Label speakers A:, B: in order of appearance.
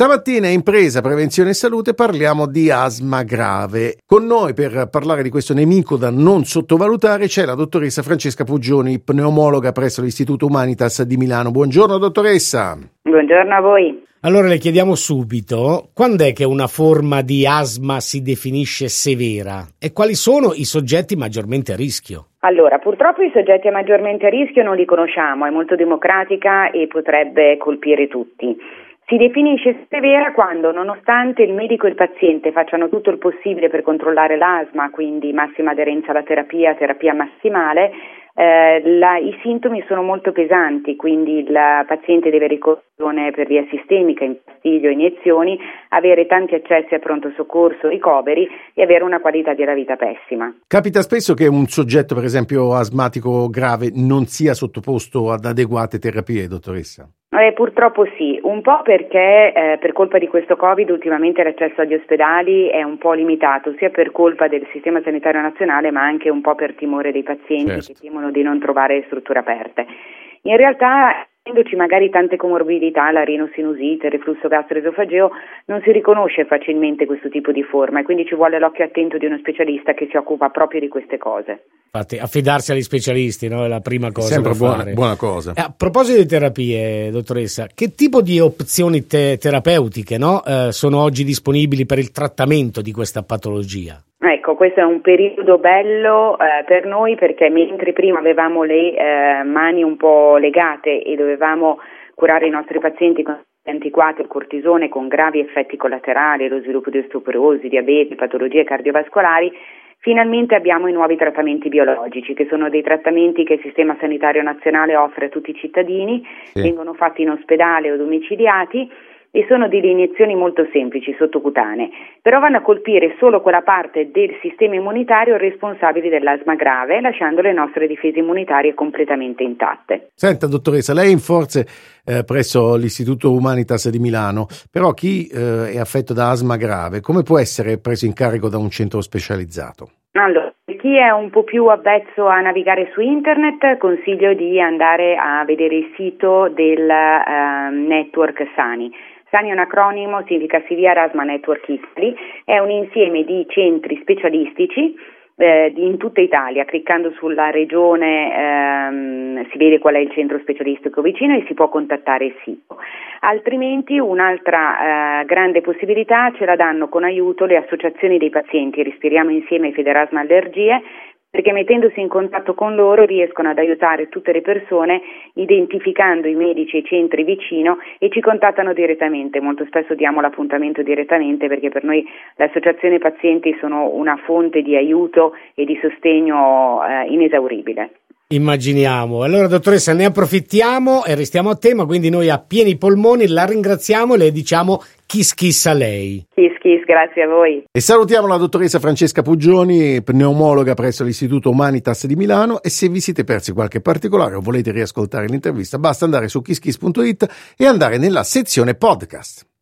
A: Stamattina in presa prevenzione e salute parliamo di asma grave. Con noi per parlare di questo nemico da non sottovalutare c'è la dottoressa Francesca Puggioni, pneumologa presso l'Istituto Humanitas di Milano. Buongiorno dottoressa.
B: Buongiorno a voi.
C: Allora le chiediamo subito, quando è che una forma di asma si definisce severa e quali sono i soggetti maggiormente a rischio?
B: Allora, purtroppo i soggetti maggiormente a rischio non li conosciamo, è molto democratica e potrebbe colpire tutti. Si definisce severa quando, nonostante il medico e il paziente facciano tutto il possibile per controllare l'asma, quindi massima aderenza alla terapia, terapia massimale, eh, la, i sintomi sono molto pesanti, quindi il paziente deve ricorrere per via sistemica, impastiglio, iniezioni, avere tanti accessi a pronto soccorso, ricoveri e avere una qualità della vita pessima.
A: Capita spesso che un soggetto, per esempio asmatico grave, non sia sottoposto ad adeguate terapie, dottoressa?
B: Eh, purtroppo sì, un po' perché eh, per colpa di questo Covid ultimamente l'accesso agli ospedali è un po' limitato, sia per colpa del sistema sanitario nazionale ma anche un po' per timore dei pazienti certo. che temono di non trovare strutture aperte. In realtà essendoci magari tante comorbidità, la rinosinusite, il reflusso gastroesofageo, non si riconosce facilmente questo tipo di forma e quindi ci vuole l'occhio attento di uno specialista che si occupa proprio di queste cose.
C: Infatti, affidarsi agli specialisti no? è la prima cosa
A: Sempre
C: da
A: buona,
C: fare.
A: buona cosa.
C: A proposito di terapie, dottoressa, che tipo di opzioni te- terapeutiche no? eh, sono oggi disponibili per il trattamento di questa patologia?
B: Ecco, questo è un periodo bello eh, per noi perché mentre prima avevamo le eh, mani un po' legate e dovevamo curare i nostri pazienti con antiquati il cortisone con gravi effetti collaterali, lo sviluppo di osteoporosi, diabete, patologie cardiovascolari, finalmente abbiamo i nuovi trattamenti biologici, che sono dei trattamenti che il Sistema Sanitario Nazionale offre a tutti i cittadini, sì. vengono fatti in ospedale o domiciliati e sono delle iniezioni molto semplici, sottocutanee, però vanno a colpire solo quella parte del sistema immunitario responsabile dell'asma grave, lasciando le nostre difese immunitarie completamente intatte.
A: Senta, dottoressa, lei è in forze eh, presso l'Istituto Humanitas di Milano, però chi eh, è affetto da asma grave, come può essere preso in carico da un centro specializzato?
B: Allora, chi è un po' più avvezzo a navigare su internet, consiglio di andare a vedere il sito del uh, network Sani SANI è un acronimo, significa Severe Asthma Network Italy, è un insieme di centri specialistici eh, in tutta Italia, cliccando sulla regione ehm, si vede qual è il centro specialistico vicino e si può contattare il sito. Altrimenti un'altra eh, grande possibilità ce la danno con aiuto le associazioni dei pazienti, respiriamo insieme Federasma Allergie, perché mettendosi in contatto con loro riescono ad aiutare tutte le persone identificando i medici e i centri vicino e ci contattano direttamente. Molto spesso diamo l'appuntamento direttamente perché per noi le associazioni pazienti sono una fonte di aiuto e di sostegno eh, inesauribile.
C: Immaginiamo. Allora, dottoressa, ne approfittiamo e restiamo a tema, quindi noi a pieni polmoni la ringraziamo e le diciamo kiss kiss a lei.
B: Kiss kiss, grazie a voi.
A: E salutiamo la dottoressa Francesca Puggioni, pneumologa presso l'Istituto Humanitas di Milano e se vi siete persi qualche particolare o volete riascoltare l'intervista, basta andare su kisskiss.it e andare nella sezione podcast.